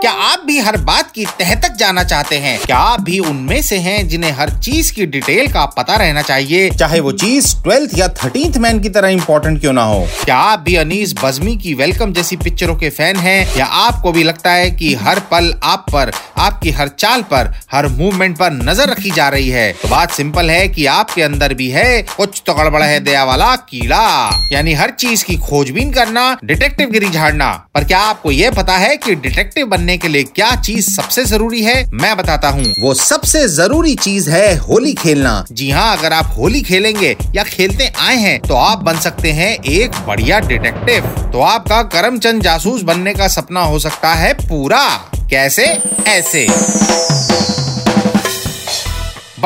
क्या आप भी हर बात की तह तक जाना चाहते हैं? क्या आप भी उनमें से हैं जिन्हें हर चीज़ की डिटेल का पता रहना चाहिए? चाहे वो चीज़ ट्वेल्थ या थर्टींथ मैन की तरह इम्पोर्टेंट क्यों ना हो। क्या आप भी अनीस बजमी की वेलकम जैसी पिक्चरों के फ़ैन हैं? या आपको भी लगता है कि हर पल आप पर, आपकी हर चाल पर, हर मूवमेंट पर नज़र रखी जा रही है? तो बात सिंपल है कि आपके अंदर भी है कुछ तो गड़बड़ है दया वाला कीड़ा। यानी हर चीज़ की खोजबीन करना डिटेक्टिव गिरी झाड़ना। पर क्या आपको ये पता है की डिटेक्टिव बनने के लिए क्या चीज़ सबसे ज़रूरी है, मैं बताता हूँ। वो सबसे ज़रूरी चीज़ है होली खेलना। जी हाँ अगर आप होली खेलेंगे या खेलते आए हैं तो आप बन सकते हैं एक बढ़िया डिटेक्टिव। तो आपका करमचंद जासूस बनने का सपना हो सकता है पूरा। कैसे? ऐसे।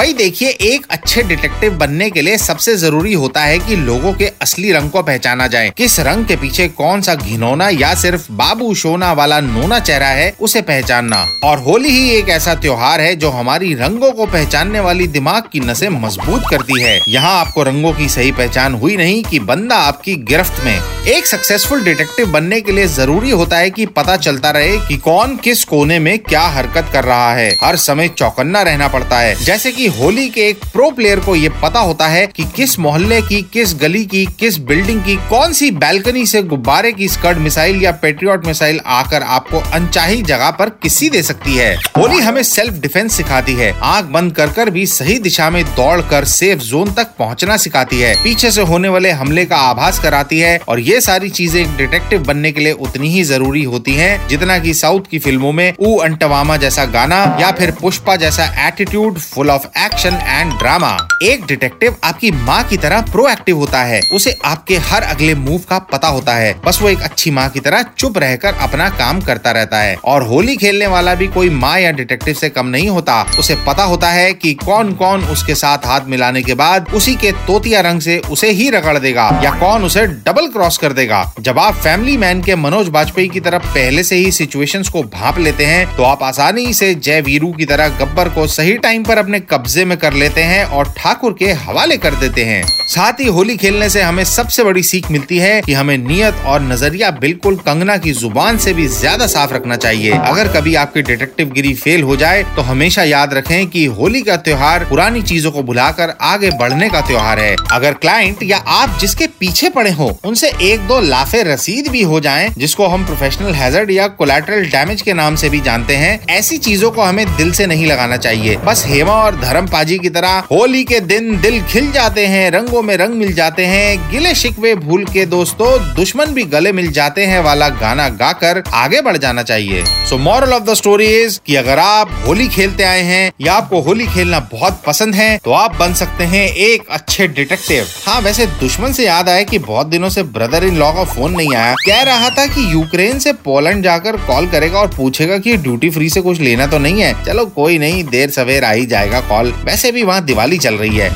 भाई देखिए, एक अच्छे डिटेक्टिव बनने के लिए सबसे ज़रूरी होता है कि लोगों के असली रंग को पहचाना जाए। किस रंग के पीछे कौन सा घिनौना या सिर्फ़ बाबू शोना वाला नोना चेहरा है, उसे पहचानना। और होली ही एक ऐसा त्योहार है जो हमारी रंगों को पहचानने वाली दिमाग की नसें मज़बूत करती है। यहाँ आपको रंगों की सही पहचान हुई नहीं की बंदा आपकी गिरफ्त में एक सक्सेसफुल डिटेक्टिव बनने के लिए ज़रूरी होता है कि पता चलता रहे कि कौन किस कोने में क्या हरकत कर रहा है। हर समय चौकन्ना रहना पड़ता है। जैसे कि होली के एक प्रो प्लेयर को ये पता होता है कि किस मोहल्ले की, किस गली की, किस बिल्डिंग की, कौन सी बैल्कनी से गुब्बारे की स्कर्ट मिसाइल या पेट्रियट मिसाइल आकर आपको अनचाही जगह पर किसी दे सकती है। होली हमें सेल्फ डिफेंस सिखाती है। आँख बंद कर कर भी सही दिशा में दौड़ कर सेफ़ जोन तक पहुँचना सिखाती है। पीछे से होने वाले हमले का आभास कराती है और ये सारी चीज़ें एक डिटेक्टिव बनने के लिए उतनी ही ज़रूरी होती हैं, जितना कि साउथ की फ़िल्मों में ऊ अंटवामा जैसा गाना या फिर पुष्पा जैसा attitude full of action and drama एक डिटेक्टिव आपकी माँ की तरह प्रोएक्टिव होता है, उसे आपके हर अगले मूव का पता होता है। बस वो एक अच्छी माँ की तरह चुप रहकर अपना काम करता रहता है। और होली खेलने वाला भी कोई माँ या डिटेक्टिव से कम नहीं होता। उसे पता होता है कि कौन कौन उसके साथ हाथ मिलाने के बाद उसी के तोतिया रंग से उसे ही रगड़ देगा या कौन उसे डबल क्रॉस कर देगा। जब आप फैमिली मैन के मनोज बाजपेयी की तरफ़ पहले से ही सिचुएशंस को भाप लेते हैं तो आप आसानी से जय वीरू की तरह गब्बर को सही टाइम पर अपने कब्जे कब्जे में कर लेते हैं और ठाकुर के हवाले कर देते हैं। साथ ही होली खेलने से हमें सबसे बड़ी सीख मिलती है कि हमें नियत और नज़रिया बिल्कुल कंगना की ज़ुबान से भी ज़्यादा साफ़ रखना चाहिए। अगर कभी आपकी डिटेक्टिव गिरी फेल हो जाए तो हमेशा याद रखें कि होली का त्योहार पुरानी चीज़ों को भुलाकर आगे बढ़ने का त्योहार है। अगर क्लाइंट या आप जिसके पीछे पड़े हो, उनसे एक दो लाफे रसीद भी हो जाए, जिसको हम प्रोफेशनल हैजर्ड या कोलेटरल डैमेज के नाम से भी जानते हैं। ऐसी चीज़ों को हमें दिल से नहीं लगाना चाहिए। बस हेमा और धर्म पाजी की तरह होली के दिन दिल खिल जाते हैं, रंगों में रंग मिल जाते हैं, गिले शिकवे भूल के दोस्तों, दुश्मन भी गले मिल जाते हैं वाला गाना गाकर आगे बढ़ जाना चाहिए। So moral of the story is कि अगर आप होली खेलते आए हैं या आपको होली खेलना बहुत पसंद है तो आप बन सकते हैं एक अच्छे डिटेक्टिव हाँ वैसे दुश्मन से याद आया कि बहुत दिनों से ब्रदर इन लॉ का फ़ोन नहीं आया। कह रहा था कि यूक्रेन से पोलैंड जाकर कॉल करेगा और पूछेगा कि ड्यूटी फ्री से कुछ लेना तो नहीं है। चलो कोई नहीं देर सवेर आ ही जाएगा कॉल वैसे भी वहाँ दिवाली चल रही है।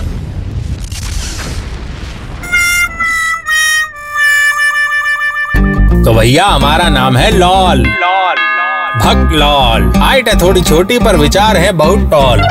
तो भैया हमारा नाम है लॉल। लॉल भक्त लॉल। हाइट है थोड़ी छोटी पर विचार है बहुत टॉल